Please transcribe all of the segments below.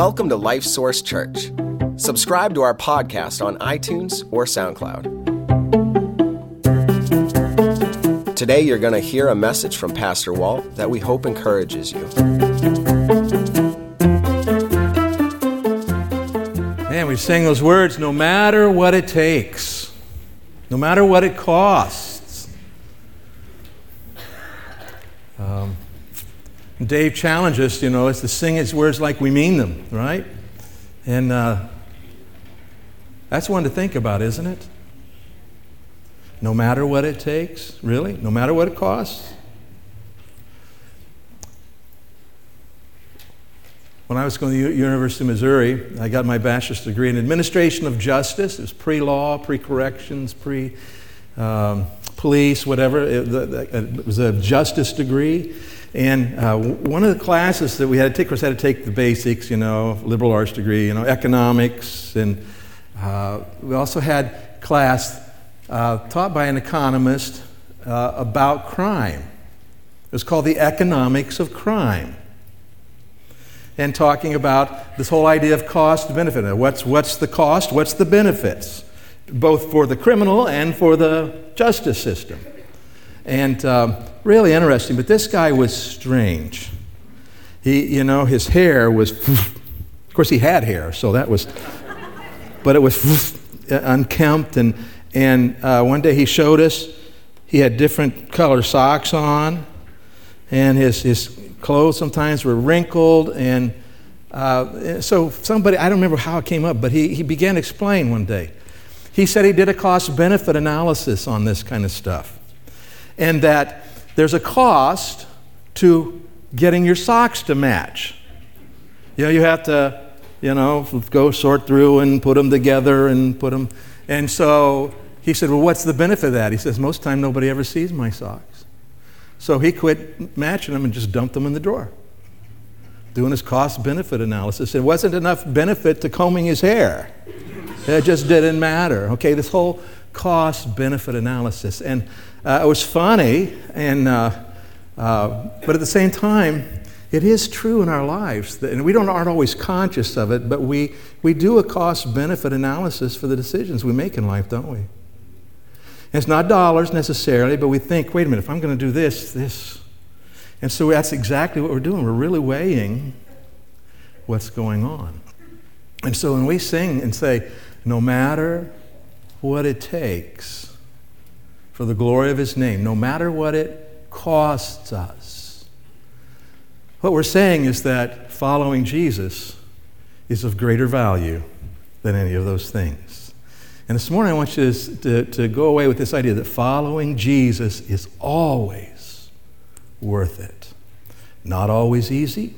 Welcome to Life Source Church. Subscribe to our podcast on iTunes or SoundCloud. Today, you're going to hear a message from Pastor Walt that we hope encourages you. Man, we sing those words no matter what it takes, no matter what it costs. Um, Dave challenged us, you know, is to sing his words like we mean them, right? And uh, that's one to think about, isn't it? No matter what it takes, really? No matter what it costs? When I was going to the University of Missouri, I got my bachelor's degree in administration of justice. It was pre law, pre corrections, pre police, whatever. It, it, was a justice degree. And uh, one of the classes that we had to take, of course, had to take the basics, you know, liberal arts degree, you know, economics. And uh, we also had class uh, taught by an economist uh, about crime. It was called The Economics of Crime. And talking about this whole idea of cost benefit. What's, what's the cost? What's the benefits? Both for the criminal and for the justice system. And um, really interesting, but this guy was strange. He, you know, his hair was, of course, he had hair, so that was, but it was unkempt and and uh, one day he showed us he had different color socks on, and his, his clothes sometimes were wrinkled. And uh, so somebody, I don't remember how it came up, but he, he began to explain one day. He said he did a cost benefit analysis on this kind of stuff, and that there's a cost to getting your socks to match. You know, you have to, you know, go sort through and put them together and put them. And so he said, Well, what's the benefit of that? He says, Most time nobody ever sees my socks. So he quit matching them and just dumped them in the drawer, doing his cost benefit analysis. It wasn't enough benefit to combing his hair, it just didn't matter. Okay, this whole cost benefit analysis. And uh, it was funny, and, uh, uh, but at the same time, it is true in our lives, that, and we don't, aren't always conscious of it, but we, we do a cost benefit analysis for the decisions we make in life, don't we? it's not dollars necessarily, but we think, wait a minute, if I'm going to do this, this. And so that's exactly what we're doing. We're really weighing what's going on. And so when we sing and say, no matter what it takes for the glory of His name, no matter what it costs us, what we're saying is that following Jesus is of greater value than any of those things. And this morning, I want you to, to, go away with this idea that following Jesus is always worth it. Not always easy,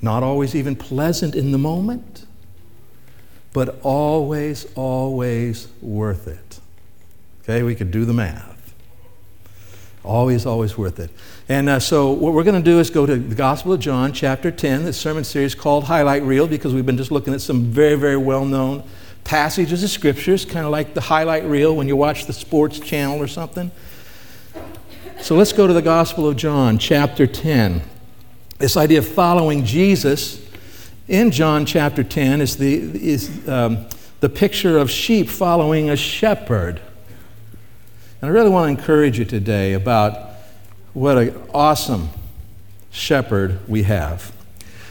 not always even pleasant in the moment, but always, always worth it. Okay, we could do the math. Always, always worth it. And uh, so, what we're going to do is go to the Gospel of John, chapter 10, the sermon series called Highlight Reel, because we've been just looking at some very, very well known passages of scriptures, kind of like the highlight reel when you watch the sports channel or something. So let's go to the Gospel of John, chapter 10. This idea of following Jesus in John chapter 10 is the, is, um, the picture of sheep following a shepherd. And I really want to encourage you today about what an awesome shepherd we have.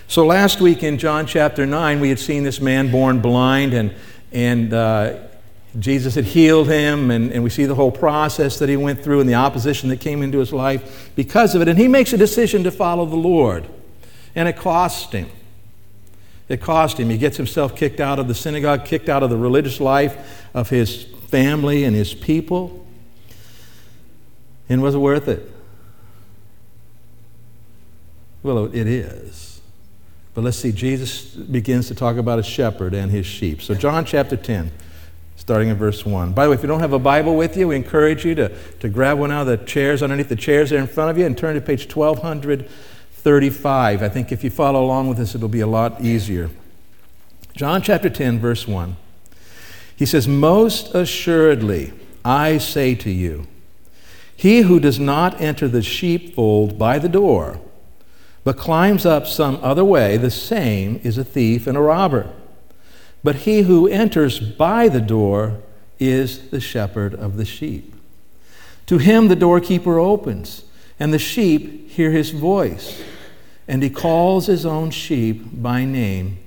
So last week in John chapter 9, we had seen this man born blind, and and uh, Jesus had healed him, and, and we see the whole process that he went through and the opposition that came into his life because of it. And he makes a decision to follow the Lord, and it cost him. It cost him. He gets himself kicked out of the synagogue, kicked out of the religious life of his family and his people. And was it worth it? Well, it is. But let's see, Jesus begins to talk about a shepherd and his sheep. So, John chapter 10, starting in verse 1. By the way, if you don't have a Bible with you, we encourage you to, to grab one out of the chairs underneath the chairs there in front of you and turn to page 1235. I think if you follow along with this, it'll be a lot easier. John chapter 10, verse 1. He says, Most assuredly, I say to you, he who does not enter the sheepfold by the door, but climbs up some other way, the same is a thief and a robber. But he who enters by the door is the shepherd of the sheep. To him the doorkeeper opens, and the sheep hear his voice, and he calls his own sheep by name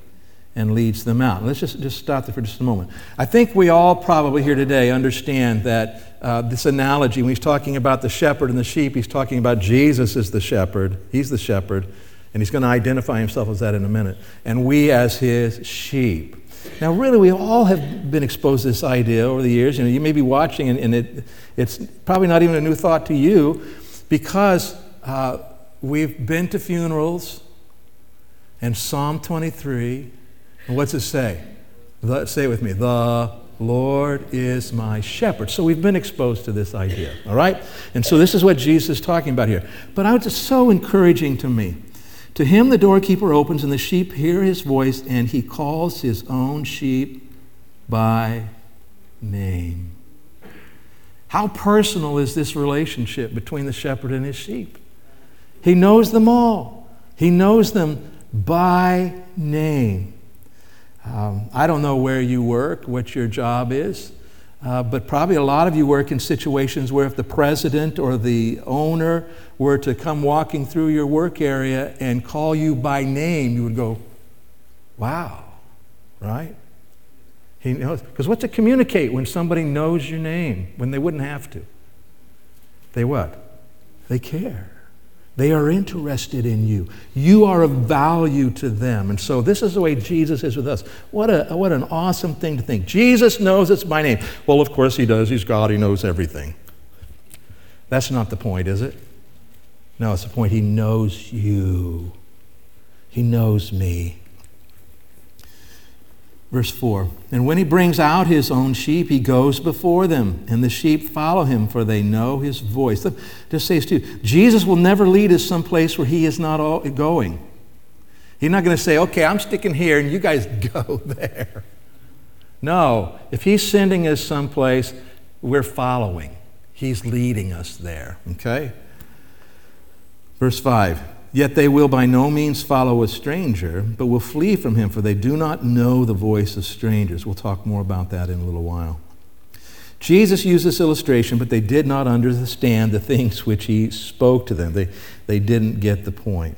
and leads them out. Let's just, just stop there for just a moment. I think we all probably here today understand that uh, this analogy, when he's talking about the shepherd and the sheep, he's talking about Jesus as the shepherd. He's the shepherd, and he's going to identify himself as that in a minute. And we as his sheep. Now, really, we all have been exposed to this idea over the years. You know, you may be watching, and, and it, it's probably not even a new thought to you because uh, we've been to funerals, and Psalm 23 what's it say? The, say it with me. The Lord is my shepherd. So we've been exposed to this idea, all right? And so this is what Jesus is talking about here. But I was just so encouraging to me. To him the doorkeeper opens, and the sheep hear his voice, and he calls his own sheep by name. How personal is this relationship between the shepherd and his sheep? He knows them all, he knows them by name. Um, I don't know where you work, what your job is, uh, but probably a lot of you work in situations where if the president or the owner were to come walking through your work area and call you by name, you would go, wow, right? He knows. Because what to communicate when somebody knows your name when they wouldn't have to? They what? They care. They are interested in you. You are of value to them. And so this is the way Jesus is with us. What, a, what an awesome thing to think. Jesus knows it's my name. Well, of course he does. He's God. He knows everything. That's not the point, is it? No, it's the point. He knows you. He knows me. Verse 4 And when he brings out his own sheep, he goes before them, and the sheep follow him, for they know his voice. Just say this too Jesus will never lead us someplace where he is not going. He's not going to say, okay, I'm sticking here, and you guys go there. No, if he's sending us someplace, we're following. He's leading us there, okay? Verse 5 Yet they will by no means follow a stranger, but will flee from him, for they do not know the voice of strangers. We'll talk more about that in a little while. Jesus used this illustration, but they did not understand the things which he spoke to them. They, they didn't get the point.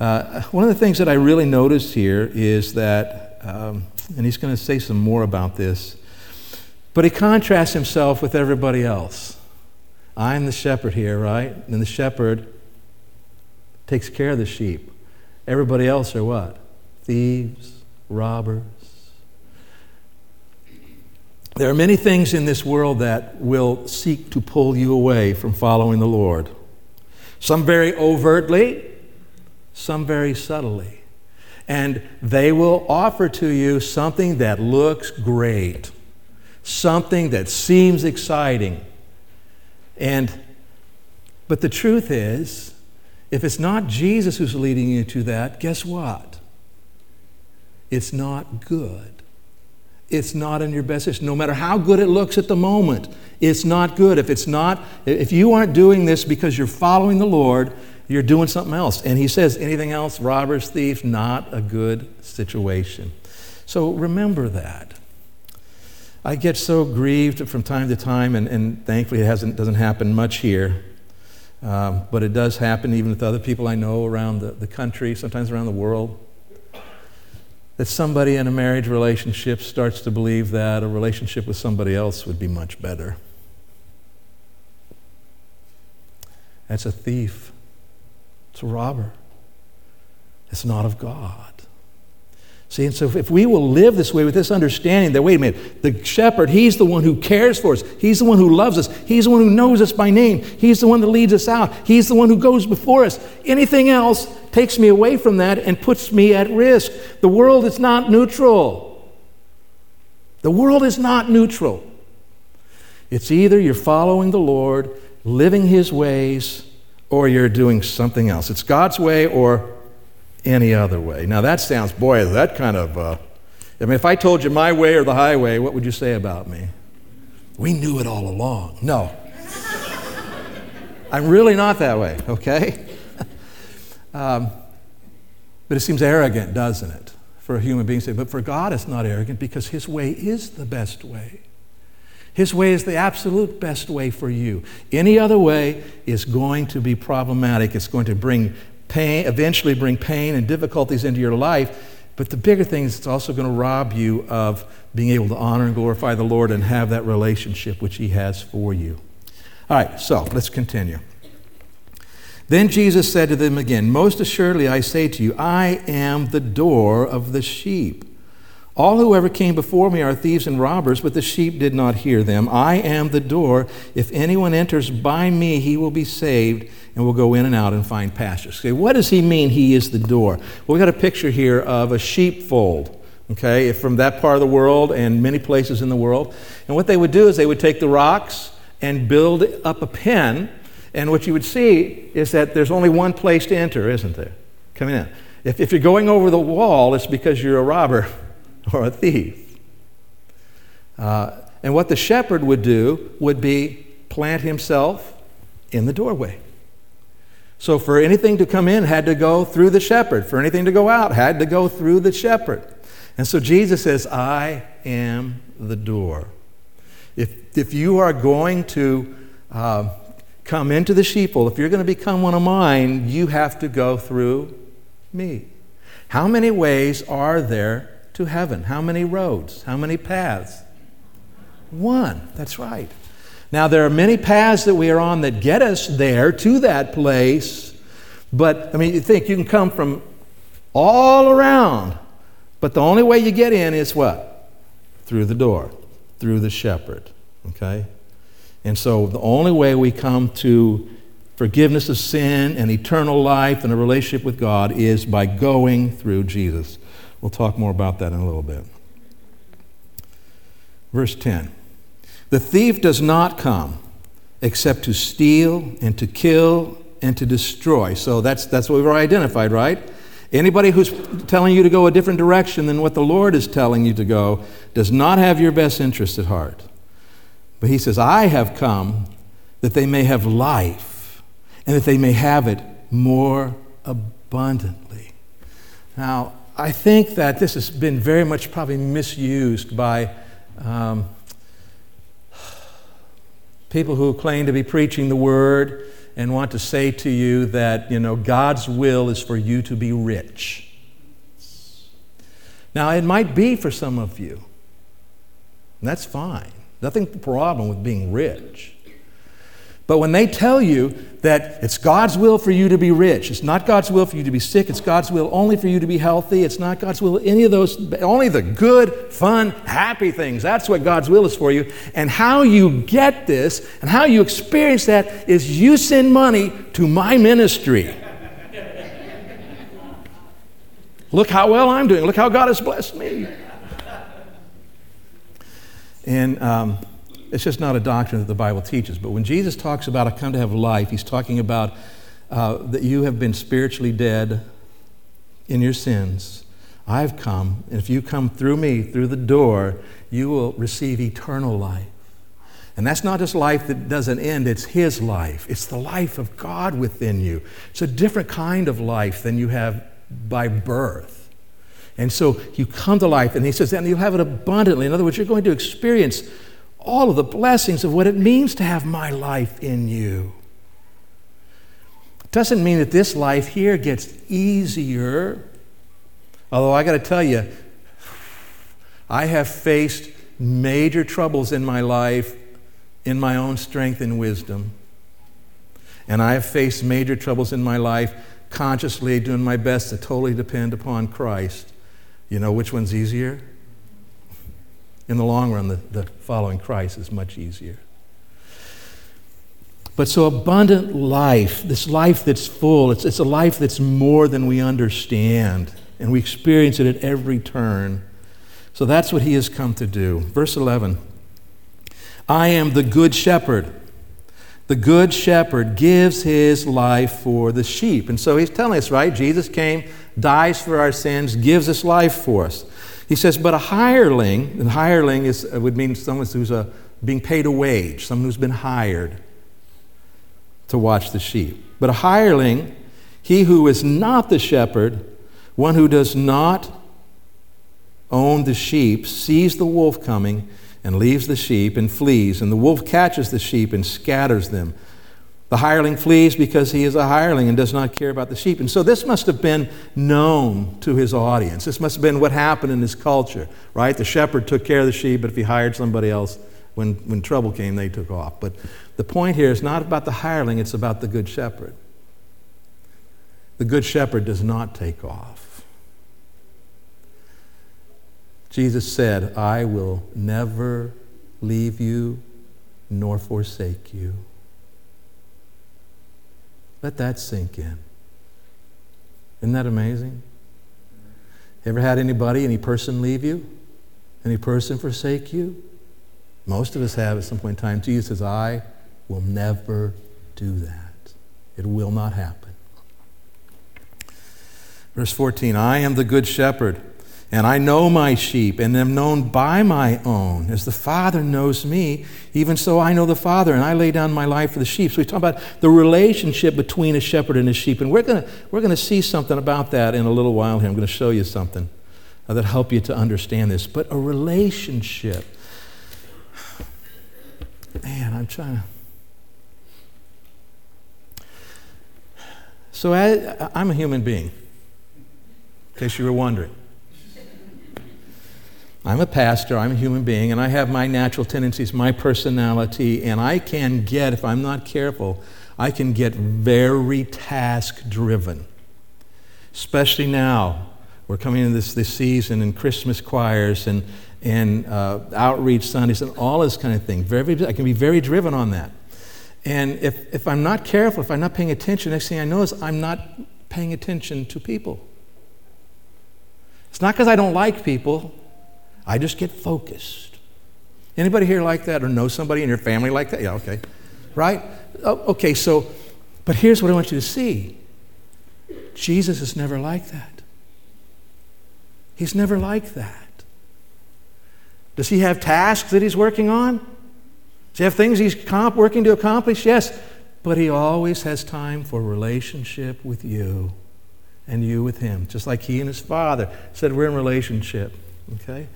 Uh, one of the things that I really noticed here is that, um, and he's going to say some more about this, but he contrasts himself with everybody else. I'm the shepherd here, right? And the shepherd takes care of the sheep. Everybody else are what? Thieves, robbers. There are many things in this world that will seek to pull you away from following the Lord. Some very overtly, some very subtly. And they will offer to you something that looks great, something that seems exciting. And but the truth is, if it's not Jesus who's leading you to that, guess what? It's not good. It's not in your best interest. No matter how good it looks at the moment, it's not good. If it's not, if you aren't doing this because you're following the Lord, you're doing something else. And he says, anything else, robbers, thieves, not a good situation. So remember that. I get so grieved from time to time, and, and thankfully it hasn't, doesn't happen much here. Um, but it does happen even with other people I know around the, the country, sometimes around the world, that somebody in a marriage relationship starts to believe that a relationship with somebody else would be much better. That's a thief, it's a robber, it's not of God. See, and so if we will live this way with this understanding that, wait a minute, the shepherd, he's the one who cares for us. He's the one who loves us. He's the one who knows us by name. He's the one that leads us out. He's the one who goes before us. Anything else takes me away from that and puts me at risk. The world is not neutral. The world is not neutral. It's either you're following the Lord, living his ways, or you're doing something else. It's God's way or any other way. Now, that sounds, boy, that kind of, uh, I mean, if I told you my way or the highway, what would you say about me? We knew it all along. No. I'm really not that way, okay? Um, but it seems arrogant, doesn't it, for a human being to say, but for God it's not arrogant because His way is the best way. His way is the absolute best way for you. Any other way is going to be problematic. It's going to bring pain, eventually bring pain and difficulties into your life. But the bigger thing is it's also going to rob you of being able to honor and glorify the Lord and have that relationship which He has for you. All right, so let's continue. Then Jesus said to them again, Most assuredly I say to you, I am the door of the sheep. All who ever came before me are thieves and robbers, but the sheep did not hear them. I am the door. If anyone enters by me, he will be saved and will go in and out and find pastures. Okay, what does he mean he is the door? Well, we got a picture here of a sheepfold, okay, from that part of the world and many places in the world. And what they would do is they would take the rocks and build up a pen, and what you would see is that there's only one place to enter, isn't there? Coming in. If, if you're going over the wall, it's because you're a robber or a thief. Uh, and what the shepherd would do would be plant himself in the doorway. So for anything to come in had to go through the shepherd. For anything to go out had to go through the shepherd. And so Jesus says, I am the door. If, if you are going to uh, come into the sheepfold, if you're going to become one of mine, you have to go through me. How many ways are there to heaven? How many roads? How many paths? One. That's right. Now, there are many paths that we are on that get us there to that place, but I mean, you think you can come from all around, but the only way you get in is what? Through the door, through the shepherd, okay? And so the only way we come to forgiveness of sin and eternal life and a relationship with God is by going through Jesus. We'll talk more about that in a little bit. Verse 10. The thief does not come except to steal and to kill and to destroy. So that's, that's what we've already identified, right? Anybody who's telling you to go a different direction than what the Lord is telling you to go does not have your best interest at heart. But he says, I have come that they may have life and that they may have it more abundantly. Now, I think that this has been very much probably misused by um, people who claim to be preaching the word and want to say to you that, you know, God's will is for you to be rich. Now, it might be for some of you. that's fine. Nothing problem with being rich. But when they tell you that it's God's will for you to be rich, it's not God's will for you to be sick, it's God's will only for you to be healthy, it's not God's will, any of those, only the good, fun, happy things. That's what God's will is for you. And how you get this and how you experience that is you send money to my ministry. Look how well I'm doing. Look how God has blessed me. And um, it's just not a doctrine that the Bible teaches. But when Jesus talks about I come to have life, he's talking about uh, that you have been spiritually dead in your sins. I've come, and if you come through me, through the door, you will receive eternal life. And that's not just life that doesn't end, it's His life. It's the life of God within you. It's a different kind of life than you have by birth. And so you come to life, and He says, and you'll have it abundantly. In other words, you're going to experience all of the blessings of what it means to have my life in you. It doesn't mean that this life here gets easier. Although I got to tell you, I have faced major troubles in my life in my own strength and wisdom. And I have faced major troubles in my life consciously doing my best to totally depend upon Christ. You know which one's easier? In the long run, the, the following Christ is much easier. But so abundant life, this life that's full, it's, it's a life that's more than we understand, and we experience it at every turn. So that's what he has come to do. Verse 11 I am the good shepherd. The good shepherd gives his life for the sheep. And so he's telling us, right? Jesus came, dies for our sins, gives us life for us. He says, but a hireling, and hireling is, uh, would mean someone who's a, being paid a wage, someone who's been hired to watch the sheep. But a hireling, He who is not the shepherd, one who does not own the sheep, sees the wolf coming and leaves the sheep and flees, and the wolf catches the sheep and scatters them. The hireling flees because he is a hireling and does not care about the sheep. And so this must have been known to his audience. This must have been what happened in his culture, right? The shepherd took care of the sheep, but if he hired somebody else, when, when trouble came, they took off. But the point here is not about the hireling, it's about the good shepherd. The good shepherd does not take off. Jesus said, I will never leave you nor forsake you. Let that sink in. Isn't that amazing? Ever had anybody, any person leave you? Any person forsake you? Most of us have at some point in time. Jesus says, I will never do that. It will not happen. Verse 14 I am the good shepherd, and I know my sheep, and am known by my own. As the Father knows me, even so I know the Father, and I lay down my life for the sheep. So we talk about the relationship between a shepherd and a sheep, and we're going we're to see something about that in a little while here. I'm going to show you something uh, that help you to understand this. But a relationship Man, I'm trying to. So I, I'm a human being, in case you were wondering. I'm a pastor, I'm a human being, and I have my natural tendencies, my personality, and I can get, if I'm not careful, I can get very task driven. Especially now. We're coming into this, this season and Christmas choirs and and uh, outreach Sundays and all this kind of thing. Very, I can be very driven on that. And if, if I'm not careful, if I'm not paying attention, next thing I know is I'm not paying attention to people. It's not because I don't like people, I just get focused. Anybody here like that or know somebody in your family like that? Yeah, okay. Right? Oh, okay, so, but here's what I want you to see Jesus is never like that. He's never like that. Does he have tasks that he's working on? Does he have things he's comp- working to accomplish? Yes. But he always has time for relationship with you and you with him, just like he and his father said we're in relationship. Okay?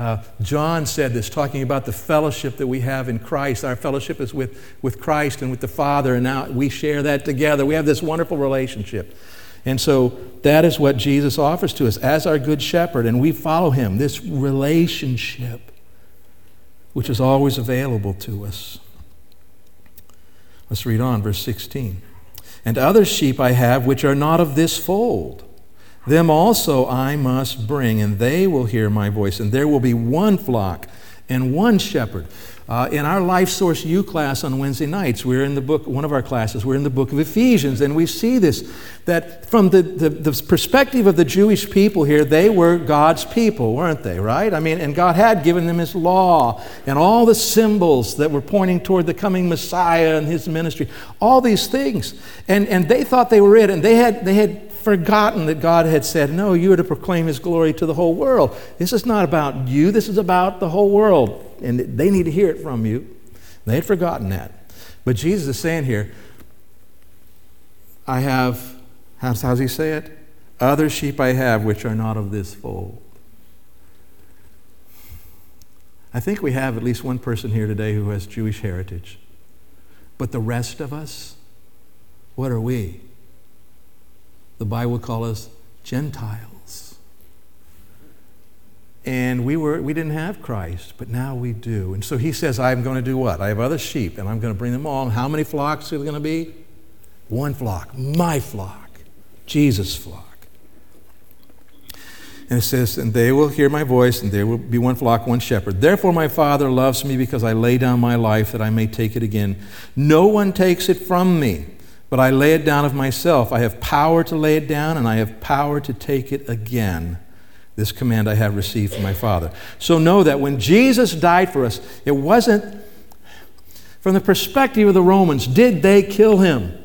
Uh, John said this, talking about the fellowship that we have in Christ. Our fellowship is with, with Christ and with the Father, and now we share that together. We have this wonderful relationship. And so that is what Jesus offers to us as our good shepherd, and we follow him, this relationship which is always available to us. Let's read on, verse 16. And other sheep I have which are not of this fold. Them also I must bring, and they will hear my voice, and there will be one flock and one shepherd. Uh, in our Life Source U class on Wednesday nights, we're in the book, one of our classes, we're in the book of Ephesians, and we see this that from the, the, the, perspective of the Jewish people here, they were God's people, weren't they, right? I mean, and God had given them His law and all the symbols that were pointing toward the coming Messiah and His ministry, all these things. And, and they thought they were it, and they had, they had forgotten that God had said, No, you are to proclaim His glory to the whole world. This is not about you, this is about the whole world and they need to hear it from you. They had forgotten that. But Jesus is saying here, I have, how does he say it? Other sheep I have which are not of this fold. I think we have at least one person here today who has Jewish heritage. But the rest of us, what are we? The Bible calls us Gentiles and we, were, we didn't have Christ, but now we do. And so he says, I'm going to do what? I have other sheep, and I'm going to bring them all. And how many flocks are there going to be? One flock, my flock, Jesus' flock. And it says, And they will hear my voice, and there will be one flock, one shepherd. Therefore, my Father loves me because I lay down my life that I may take it again. No one takes it from me, but I lay it down of myself. I have power to lay it down, and I have power to take it again. This command I have received from my Father. So know that when Jesus died for us, it wasn't from the perspective of the Romans, did they kill him?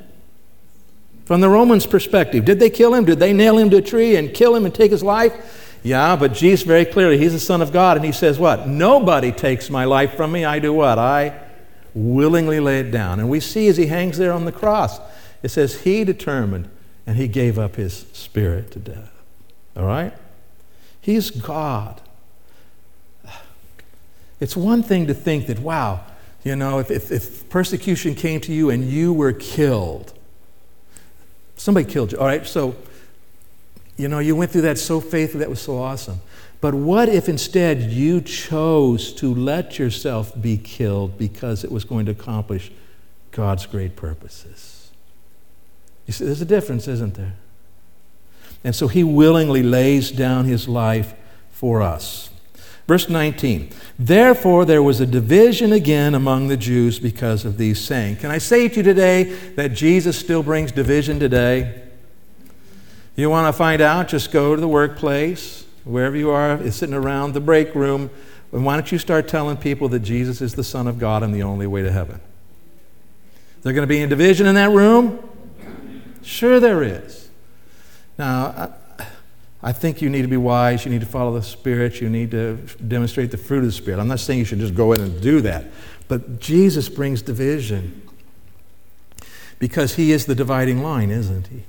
From the Romans' perspective, did they kill him? Did they nail him to a tree and kill him and take his life? Yeah, but Jesus very clearly, he's the Son of God, and he says, What? Nobody takes my life from me. I do what? I willingly lay it down. And we see as he hangs there on the cross, it says, He determined and he gave up his spirit to death. All right? He's God. It's one thing to think that, wow, you know, if, if, if, persecution came to you and you were killed, somebody killed you, all right? So, you know, you went through that so faithfully, that was so awesome. But what if instead you chose to let yourself be killed because it was going to accomplish God's great purposes? You see, there's a difference, isn't there? And so he willingly lays down his life for us. Verse 19, therefore there was a division again among the Jews because of these saying. Can I say to you today that Jesus still brings division today? You want to find out? Just go to the workplace, wherever you are, is sitting around the break room, and why don't you start telling people that Jesus is the Son of God and the only way to heaven? There going to be a division in that room? Sure, there is. Now, I think you need to be wise. You need to follow the Spirit. You need to demonstrate the fruit of the Spirit. I'm not saying you should just go in and do that. But Jesus brings division because he is the dividing line, isn't he?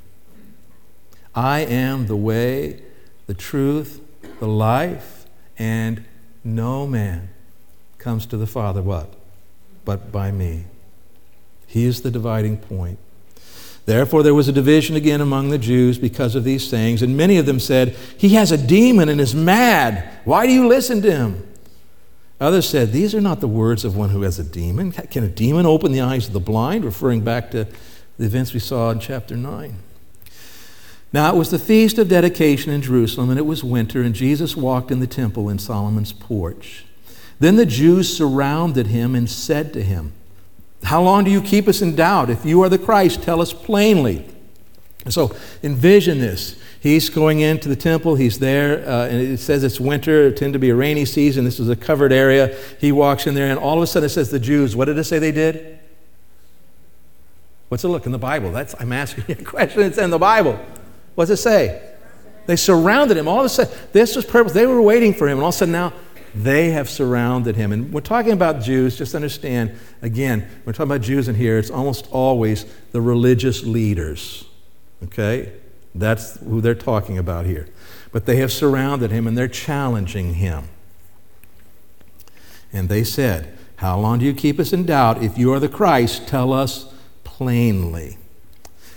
I am the way, the truth, the life, and no man comes to the Father what? But by me. He is the dividing point. Therefore, there was a division again among the Jews because of these things, and many of them said, He has a demon and is mad. Why do you listen to him? Others said, These are not the words of one who has a demon. Can a demon open the eyes of the blind? Referring back to the events we saw in chapter 9. Now it was the feast of dedication in Jerusalem, and it was winter, and Jesus walked in the temple in Solomon's porch. Then the Jews surrounded him and said to him, how long do you keep us in doubt? If you are the Christ, tell us plainly. So envision this. He's going into the temple. He's there, uh, and it says it's winter. It tend to be a rainy season. This is a covered area. He walks in there, and all of a sudden it says the Jews. What did it say they did? What's it look in the Bible? That's I'm asking you a question. It's in the Bible. What's it say? They surrounded him. All of a sudden, this was purpose. They were waiting for him, and all of a sudden now they have surrounded him. And we're talking about Jews, just understand, again, we're talking about Jews in here, it's almost always the religious leaders. Okay? That's who they're talking about here. But they have surrounded him and they're challenging him. And they said, How long do you keep us in doubt? If you are the Christ, tell us plainly.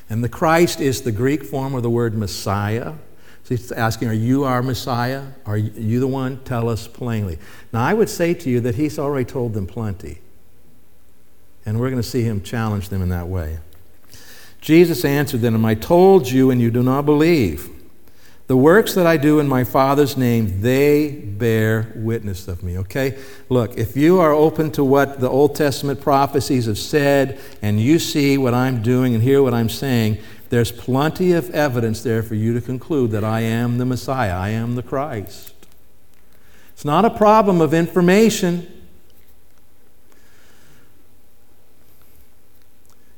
And the Christ is the Greek form of the word Messiah. So he's asking, Are you our Messiah? Are you the one? Tell us plainly. Now, I would say to you that he's already told them plenty. And we're going to see him challenge them in that way. Jesus answered them, I told you, and you do not believe. The works that I do in my Father's name, they bear witness of me. Okay? Look, if you are open to what the Old Testament prophecies have said, and you see what I'm doing and hear what I'm saying, there's plenty of evidence there for you to conclude that I am the Messiah, I am the Christ. It's not a problem of information.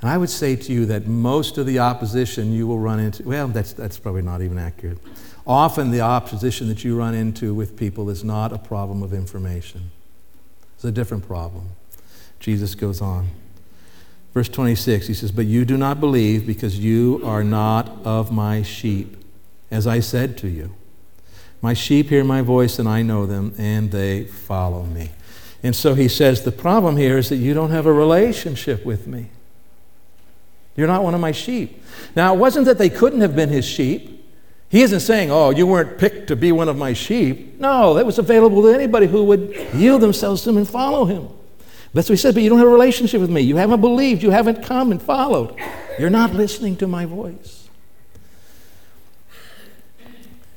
And I would say to you that most of the opposition you will run into, well, that's, that's probably not even accurate. Often the opposition that you run into with people is not a problem of information, it's a different problem. Jesus goes on. Verse 26, he says, But you do not believe because you are not of my sheep, as I said to you. My sheep hear my voice, and I know them, and they follow me. And so he says, The problem here is that you don't have a relationship with me. You're not one of my sheep. Now, it wasn't that they couldn't have been his sheep. He isn't saying, Oh, you weren't picked to be one of my sheep. No, that was available to anybody who would yield themselves to him and follow him. That's what he said, but you don't have a relationship with me. You haven't believed. You haven't come and followed. You're not listening to my voice.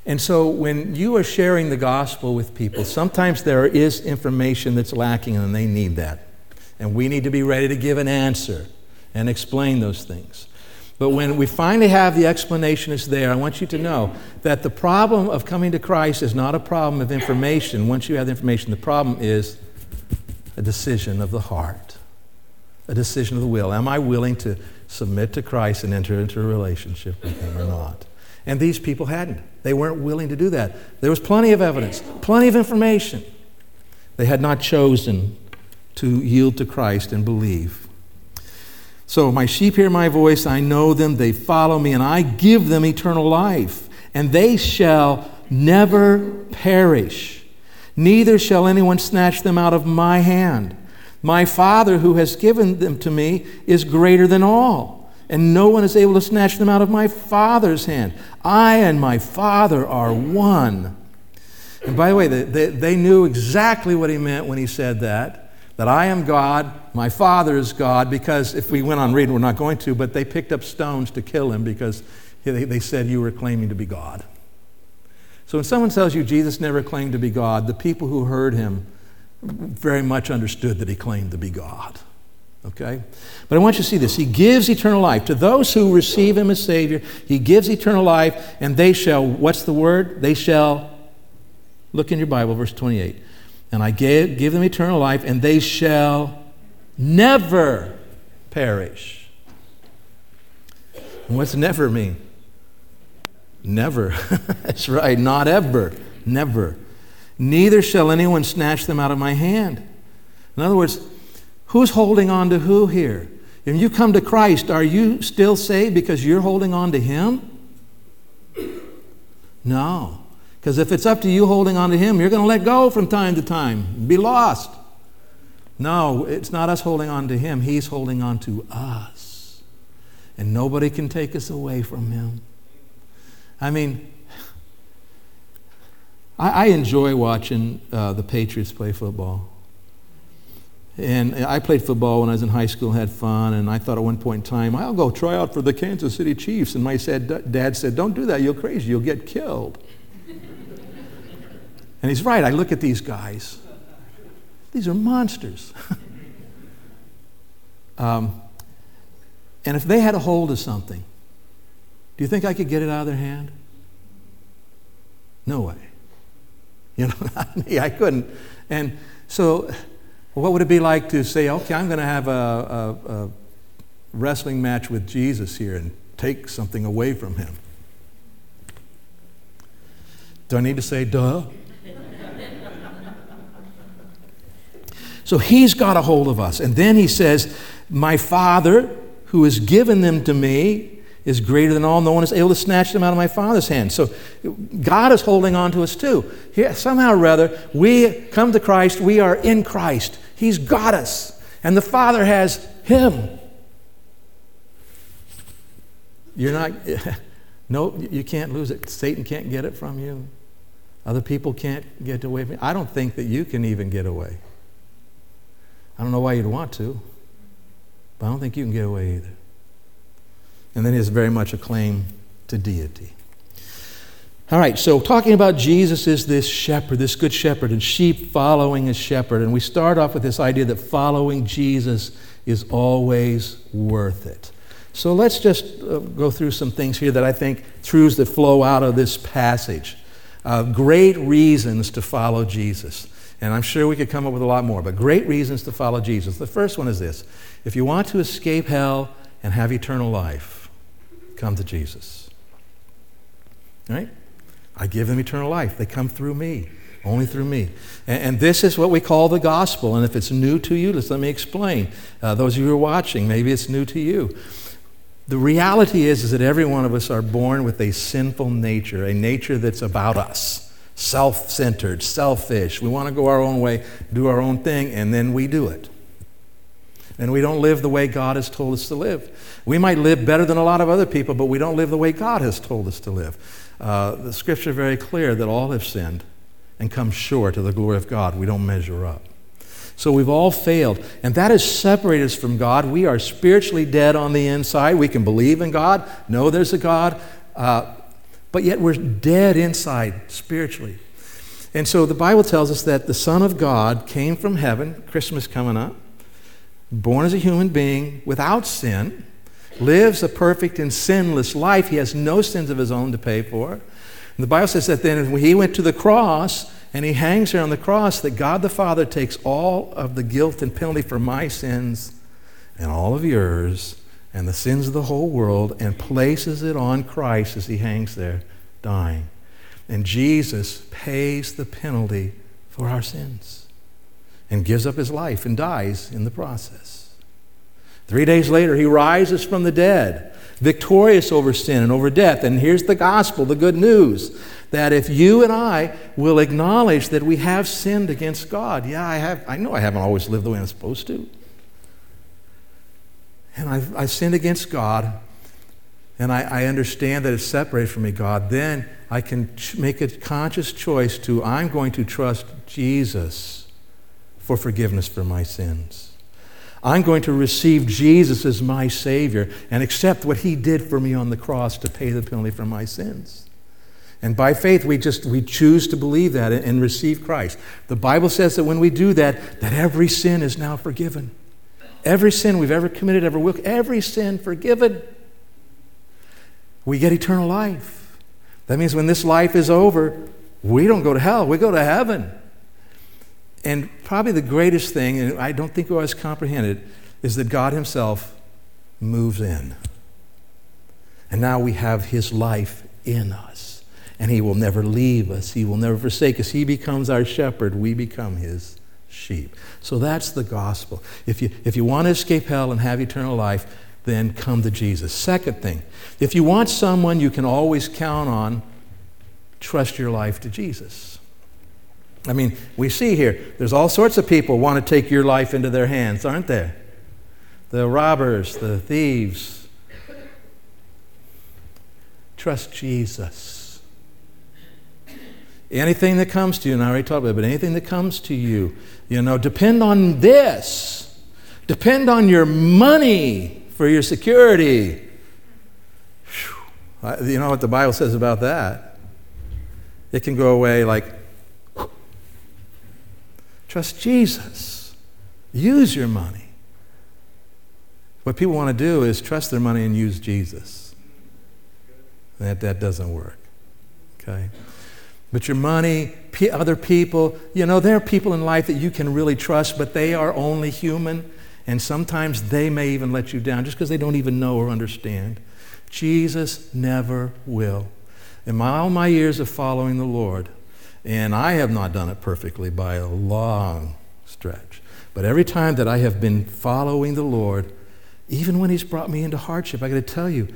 And so when you are sharing the gospel with people, sometimes there is information that's lacking and they need that. And we need to be ready to give an answer and explain those things. But when we finally have the explanation is there, I want you to know that the problem of coming to Christ is not a problem of information. Once you have the information, the problem is a decision of the heart, a decision of the will. Am I willing to submit to Christ and enter into a relationship with Him or not? And these people hadn't. They weren't willing to do that. There was plenty of evidence, plenty of information. They had not chosen to yield to Christ and believe. So my sheep hear my voice, I know them, they follow me, and I give them eternal life, and they shall never perish. Neither shall anyone snatch them out of my hand. My Father, who has given them to me, is greater than all, and no one is able to snatch them out of my Father's hand. I and my Father are one. And by the way, they, they, they knew exactly what he meant when he said that that I am God, my Father is God, because if we went on reading, we're not going to, but they picked up stones to kill him because they, they said you were claiming to be God. So when someone tells you Jesus never claimed to be God, the people who heard him very much understood that he claimed to be God. Okay? But I want you to see this. He gives eternal life. To those who receive him as Savior, he gives eternal life, and they shall, what's the word? They shall, look in your Bible, verse 28 and I gave, give them eternal life, and they shall never perish. And what's never mean? Never. That's right, not ever. Never. Neither shall anyone snatch them out of my hand. In other words, who's holding on to who here? If you come to Christ, are you still saved because you're holding on to Him? No. Because if it's up to you holding on to Him, you're going to let go from time to time, be lost. No, it's not us holding on to Him, He's holding on to us. And nobody can take us away from Him. I mean, I, I enjoy watching uh, the Patriots play football. And I played football when I was in high school, had fun, and I thought at one point in time, I'll go try out for the Kansas City Chiefs. And my dad said, Don't do that, you're crazy, you'll get killed. And he's right. I look at these guys, these are monsters. um, and if they had a hold of something, do you think I could get it out of their hand? No way. You know, not me. I couldn't. And so, what would it be like to say, okay, I'm going to have a, a, a wrestling match with Jesus here and take something away from him? Do I need to say, duh? So he's got a hold of us. And then he says, My Father, who has given them to me, is greater than all. No one is able to snatch them out of my Father's hand. So God is holding on to us too. Here, somehow or other, we come to Christ, we are in Christ. He's got us. And the Father has Him. You're not, no, you can't lose it. Satan can't get it from you. Other people can't get away from you. I don't think that you can even get away. I don't know why you'd want to, but I don't think you can get away either. And then he has very much a claim to deity. All right, so talking about Jesus is this shepherd, this good shepherd, and sheep following a shepherd. And we start off with this idea that following Jesus is always worth it. So let's just uh, go through some things here that I think truths that flow out of this passage. Uh, great reasons to follow Jesus. And I'm sure we could come up with a lot more, but great reasons to follow Jesus. The first one is this if you want to escape hell and have eternal life, come to Jesus. Right? I give them eternal life. They come through me, only through me. And, and this is what we call the gospel. And if it's new to you, let me explain. Uh, those of you who are watching, maybe it's new to you. The reality is, is that every one of us are born with a sinful nature, a nature that's about us self centered, selfish. We want to go our own way, do our own thing, and then we do it. And we don't live the way God has told us to live. We might live better than a lot of other people, but we don't live the way God has told us to live. Uh, the scripture is very clear that all have sinned and come short of the glory of God. We don't measure up. So we've all failed. And that has separated us from God. We are spiritually dead on the inside. We can believe in God, know there's a God, uh, but yet we're dead inside spiritually. And so the Bible tells us that the Son of God came from heaven, Christmas coming up, born as a human being without sin, lives a perfect and sinless life. He has no sins of his own to pay for. And the Bible says that then when he went to the cross and he hangs there on the cross, that God the Father takes all of the guilt and penalty for my sins and all of yours and the sins of the whole world and places it on Christ as he hangs there dying. And Jesus pays the penalty for our sins and gives up his life and dies in the process. Three days later, he rises from the dead, victorious over sin and over death. And here's the gospel, the good news that if you and I will acknowledge that we have sinned against God, yeah, I have, I know I haven't always lived the way I'm supposed to. And I've, I've sinned against God, and I, I understand that it's separated from me, God, then I can ch- make a conscious choice to, I'm going to trust Jesus for forgiveness for my sins. I'm going to receive Jesus as my Savior and accept what He did for me on the cross to pay the penalty for my sins. And by faith, we just we choose to believe that and receive Christ. The Bible says that when we do that, that every sin is now forgiven. Every sin we've ever committed, ever will, every sin forgiven. We get eternal life. That means when this life is over, we don't go to hell, we go to heaven. And probably the greatest thing, and I don't think it was comprehended, is that God Himself moves in. And now we have His life in us. And He will never leave us, He will never forsake us. He becomes our shepherd, we become His sheep. So that's the gospel. If you, if you want to escape hell and have eternal life, then come to Jesus. Second thing, if you want someone you can always count on, trust your life to Jesus. I mean, we see here, there's all sorts of people want to take your life into their hands, aren't there? The robbers, the thieves. Trust Jesus. Anything that comes to you, and I already talked about it, but anything that comes to you, you know, depend on this. Depend on your money for your security. Whew. You know what the Bible says about that? It can go away like Trust Jesus. Use your money. What people want to do is trust their money and use Jesus. That, that doesn't work. Okay? But your money, other people, you know, there are people in life that you can really trust, but they are only human, and sometimes they may even let you down just because they don't even know or understand. Jesus never will. In my, all my years of following the Lord, and I have not done it perfectly by a long stretch. But every time that I have been following the Lord, even when He's brought me into hardship, I got to tell you,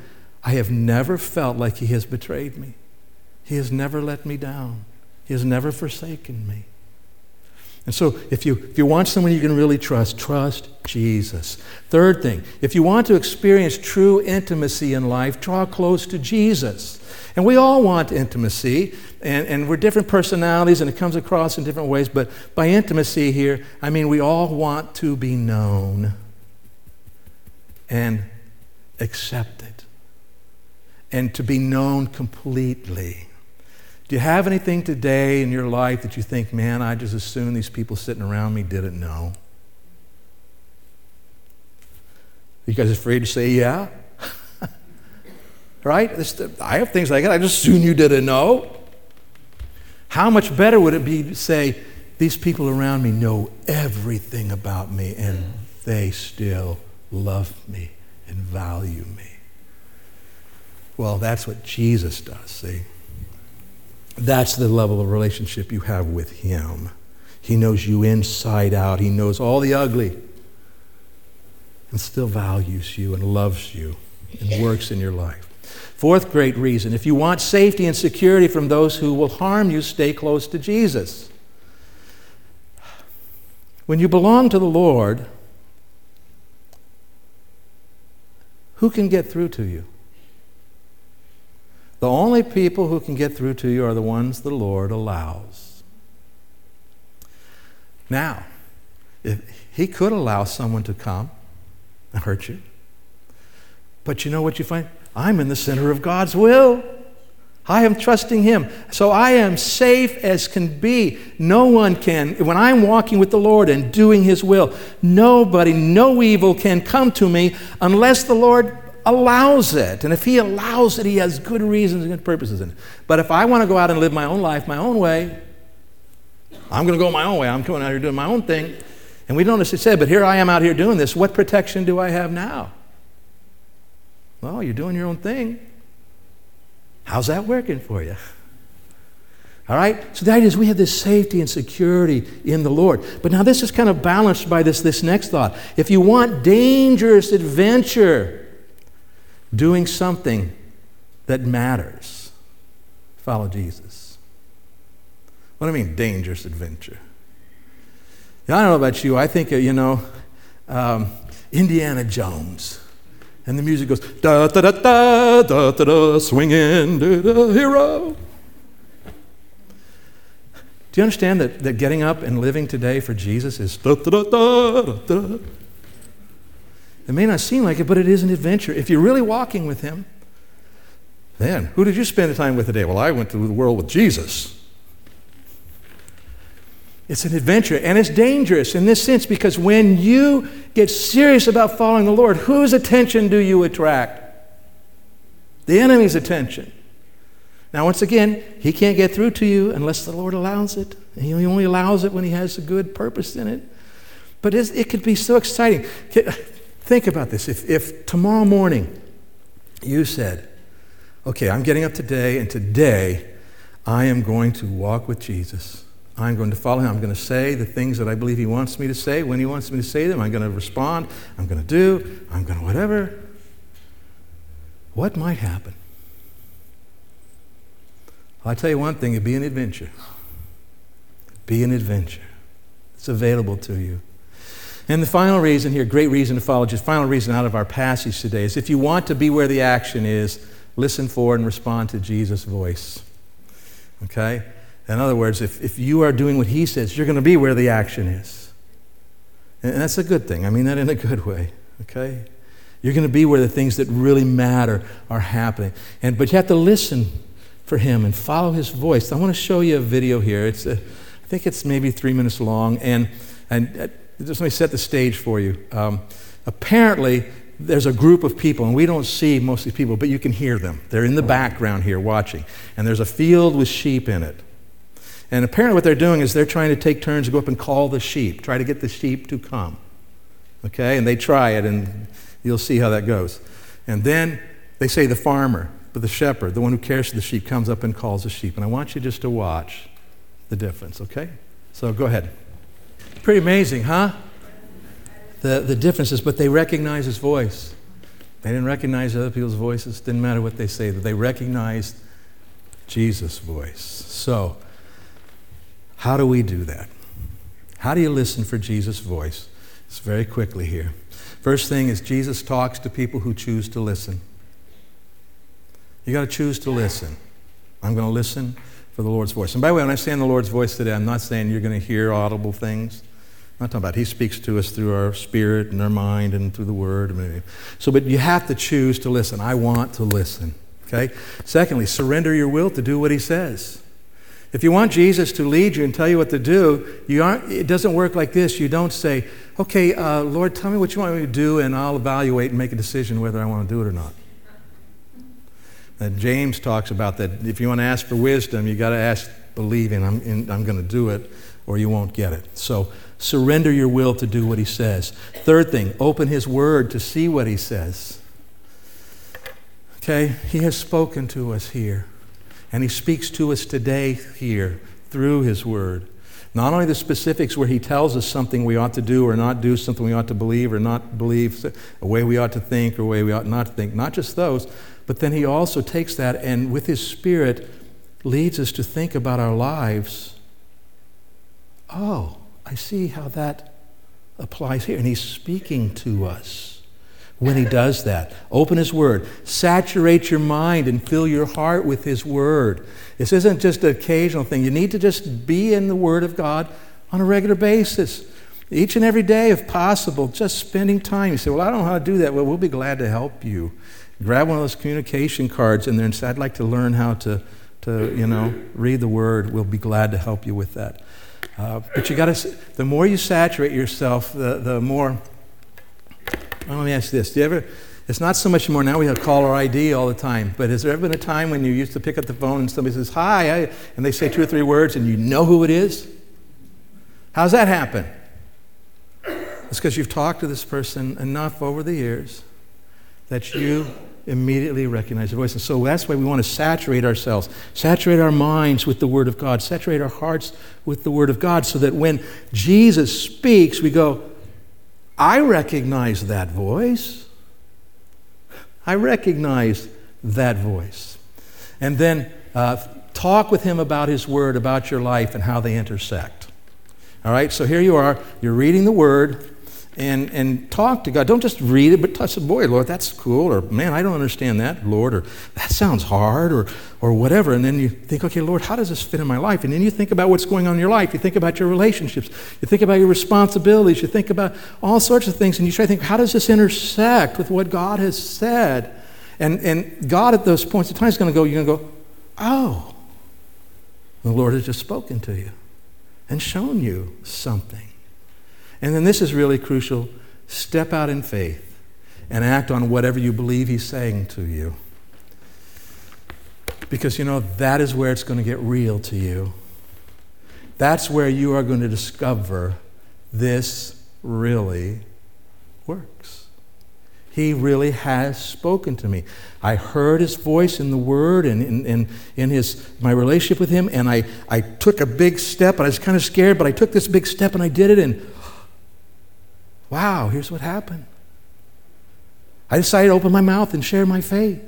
I have never felt like He has betrayed me. He has never let me down. He has never forsaken me. And so, if you, if you want someone you can really trust, trust Jesus. Third thing, if you want to experience true intimacy in life, draw close to Jesus. And we all want intimacy, and, and we're different personalities, and it comes across in different ways, but by intimacy here, I mean we all want to be known and accepted, and to be known completely. Do you have anything today in your life that you think, man, I just assume these people sitting around me didn't know? You guys afraid to say, yeah? right? I have things like that. I just assume you didn't know. How much better would it be to say, these people around me know everything about me and they still love me and value me? Well, that's what Jesus does, see? That's the level of relationship you have with Him. He knows you inside out, He knows all the ugly, and still values you and loves you and works in your life. Fourth great reason if you want safety and security from those who will harm you, stay close to Jesus. When you belong to the Lord, who can get through to you? The only people who can get through to you are the ones the Lord allows. Now, if He could allow someone to come and hurt you, but you know what you find? I'm in the center of God's will. I am trusting Him. So I am safe as can be. No one can, when I'm walking with the Lord and doing His will, nobody, no evil can come to me unless the Lord allows it. And if He allows it, He has good reasons and good purposes in it. But if I want to go out and live my own life, my own way, I'm going to go my own way. I'm coming out here doing my own thing. And we don't necessarily say, but here I am out here doing this. What protection do I have now? Well, you're doing your own thing. How's that working for you? All right? So the idea is we have this safety and security in the Lord. But now this is kind of balanced by this, this next thought. If you want dangerous adventure, doing something that matters, follow Jesus. What do I mean, dangerous adventure? I don't know about you. I think, you know, um, Indiana Jones. And the music goes, da da da da da da da, swinging, da, da, hero. Do you understand that, that getting up and living today for Jesus is da da da da da da? It may not seem like it, but it is an adventure. If you're really walking with Him, then who did you spend the time with today? Well, I went to the world with Jesus. It's an adventure, and it's dangerous in this sense because when you get serious about following the Lord, whose attention do you attract? The enemy's attention. Now, once again, he can't get through to you unless the Lord allows it. He only allows it when he has a good purpose in it. But it could be so exciting. Think about this. If, if tomorrow morning you said, okay, I'm getting up today, and today I am going to walk with Jesus. I'm going to follow him. I'm going to say the things that I believe he wants me to say when he wants me to say them. I'm going to respond. I'm going to do. I'm going to whatever. What might happen? Well, I'll tell you one thing it'd be an adventure. Be an adventure. It's available to you. And the final reason here, great reason to follow, just final reason out of our passage today is if you want to be where the action is, listen for and respond to Jesus' voice. Okay? In other words, if, if you are doing what he says, you're going to be where the action is. And that's a good thing. I mean that in a good way. Okay? You're going to be where the things that really matter are happening. And, but you have to listen for him and follow his voice. I want to show you a video here. It's a, I think it's maybe three minutes long. And, and uh, just let me set the stage for you. Um, apparently, there's a group of people, and we don't see most of these people, but you can hear them. They're in the background here watching. And there's a field with sheep in it. And apparently, what they're doing is they're trying to take turns to go up and call the sheep, try to get the sheep to come. Okay? And they try it, and you'll see how that goes. And then they say the farmer, but the shepherd, the one who cares for the sheep, comes up and calls the sheep. And I want you just to watch the difference, okay? So go ahead. Pretty amazing, huh? The, the differences, but they recognize his voice. They didn't recognize other people's voices. Didn't matter what they say, they recognized Jesus' voice. So, how do we do that? How do you listen for Jesus' voice? It's very quickly here. First thing is Jesus talks to people who choose to listen. You got to choose to listen. I'm going to listen for the Lord's voice. And by the way, when I say in the Lord's voice today, I'm not saying you're going to hear audible things. I'm not talking about He speaks to us through our spirit and our mind and through the Word. So, but you have to choose to listen. I want to listen. Okay. Secondly, surrender your will to do what He says. If you want Jesus to lead you and tell you what to do, you aren't, it doesn't work like this. You don't say, okay, uh, Lord, tell me what you want me to do, and I'll evaluate and make a decision whether I want to do it or not. And James talks about that if you want to ask for wisdom, you got to ask believing I'm, I'm going to do it, or you won't get it. So surrender your will to do what he says. Third thing, open his word to see what he says. Okay, he has spoken to us here. And he speaks to us today here through his word. Not only the specifics where he tells us something we ought to do or not do, something we ought to believe or not believe, a way we ought to think or a way we ought not to think, not just those, but then he also takes that and with his spirit leads us to think about our lives. Oh, I see how that applies here. And he's speaking to us when he does that. Open his word. Saturate your mind and fill your heart with his word. This isn't just an occasional thing. You need to just be in the word of God on a regular basis. Each and every day, if possible, just spending time. You say, Well, I don't know how to do that. Well, we'll be glad to help you. Grab one of those communication cards in there and say, I'd like to learn how to, to you know, read the word. We'll be glad to help you with that. Uh, but you got to, the more you saturate yourself, the, the more well, let me ask you this. Do you ever, it's not so much more now we have caller ID all the time, but has there ever been a time when you used to pick up the phone and somebody says, Hi, I, and they say two or three words and you know who it is? How's that happen? It's because you've talked to this person enough over the years that you, immediately recognize the voice. And so that's why we want to saturate ourselves, saturate our minds with the Word of God, saturate our hearts with the Word of God, so that when Jesus speaks, we go, I recognize that voice. I recognize that voice. And then uh, talk with him about his word, about your life, and how they intersect. All right, so here you are, you're reading the word, and, and talk to God. Don't just read it, but touch the boy, Lord, that's cool, or man, I don't understand that, Lord, or that sounds hard, or, or whatever. And then you think, okay, Lord, how does this fit in my life? And then you think about what's going on in your life. You think about your relationships. You think about your responsibilities. You think about all sorts of things, and you try to think, how does this intersect with what God has said? And, and God at those points in time is going to go, you're going to go, oh, the Lord has just spoken to you and shown you something. And then this is really crucial step out in faith and act on whatever you believe He's saying to you. Because you know, that is where it's going to get real to you. That's where you are going to discover this really works. He really has spoken to me. I heard his voice in the word and in, in, in his, my relationship with him, and I, I took a big step, I was kind of scared, but I took this big step and I did it, and Wow, here's what happened. I decided to open my mouth and share my faith.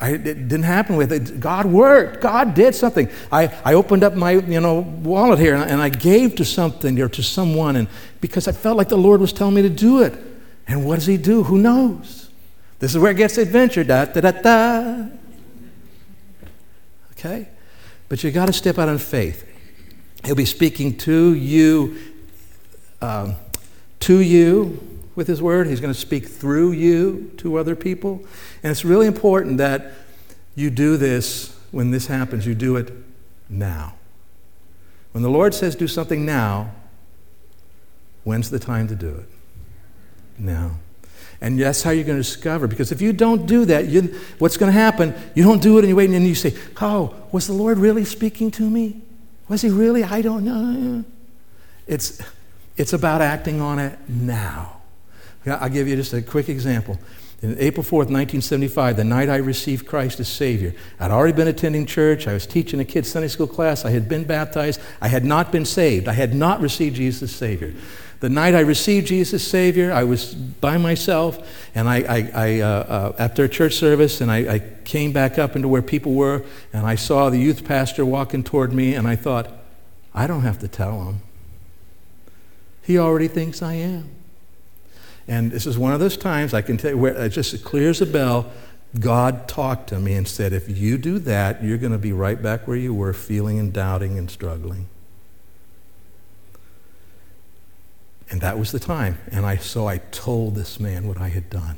I, it didn't happen with it. God worked. God did something. I, I opened up my you know wallet here and I, and I gave to something or to someone, and because I felt like the Lord was telling me to do it. And what does He do? Who knows? This is where it gets adventure. Da da da da. Okay, but you got to step out in faith. He'll be speaking to you um, to you with His Word. He's going to speak through you to other people. And it's really important that you do this when this happens, you do it now. When the Lord says do something now, when's the time to do it? Now. And that's how you're going to discover. Because if you don't do that, you, what's going to happen? You don't do it and you wait and you say, Oh, was the Lord really speaking to me? Was he really? I don't know. It's it's about acting on it now. I'll give you just a quick example. In April 4th, 1975, the night I received Christ as Savior, I'd already been attending church. I was teaching a kid's Sunday school class. I had been baptized. I had not been saved. I had not received Jesus as Savior. The night I received Jesus as Savior, I was by myself, and I, I, I uh, uh, after a church service, and I, I came back up into where people were, and I saw the youth pastor walking toward me, and I thought, I don't have to tell him. He already thinks I am. And this is one of those times I can tell you where it just clears a bell. God talked to me and said, if you do that, you're going to be right back where you were, feeling and doubting and struggling. And that was the time. And I, so I told this man what I had done.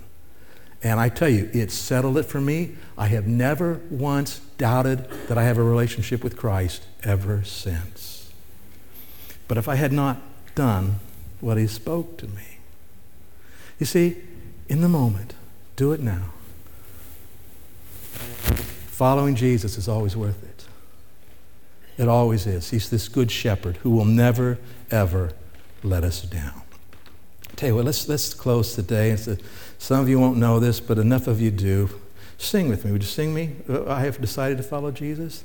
And I tell you, it settled it for me. I have never once doubted that I have a relationship with Christ ever since. But if I had not done what he spoke to me. You see, in the moment, do it now. Following Jesus is always worth it. It always is. He's this good shepherd who will never, ever let us down. tell you what, let's, let's close today. some of you won't know this, but enough of you do. Sing with me. Would you sing me? Uh, I have decided to follow Jesus.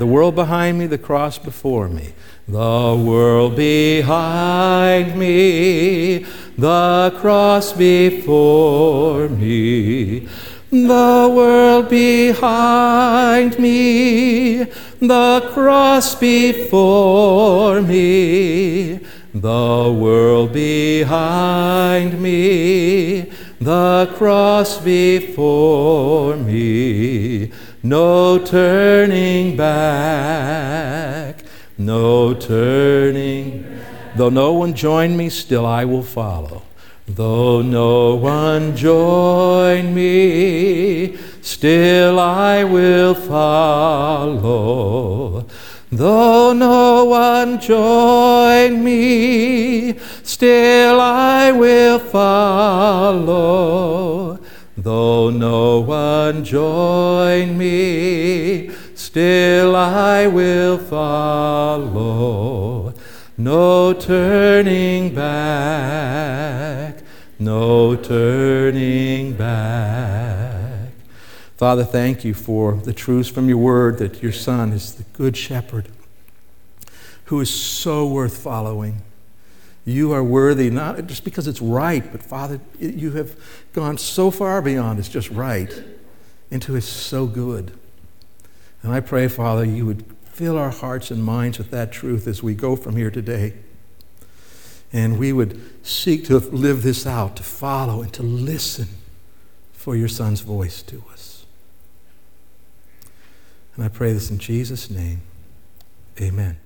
The world behind me, the cross before me. The world behind me, the cross before me. The world behind me, the cross before me. The world behind me, the cross before me. No turning back, no turning. Though no one join me, still I will follow. Though no one join me, still I will follow. Though no one join me, still I will follow. Though no one join me, still I will follow. No turning back, no turning back. Father, thank you for the truths from your word that your Son is the good shepherd who is so worth following. You are worthy, not just because it's right, but Father, you have gone so far beyond it's just right into it's so good. And I pray, Father, you would fill our hearts and minds with that truth as we go from here today. And we would seek to live this out, to follow and to listen for your Son's voice to us. And I pray this in Jesus' name. Amen.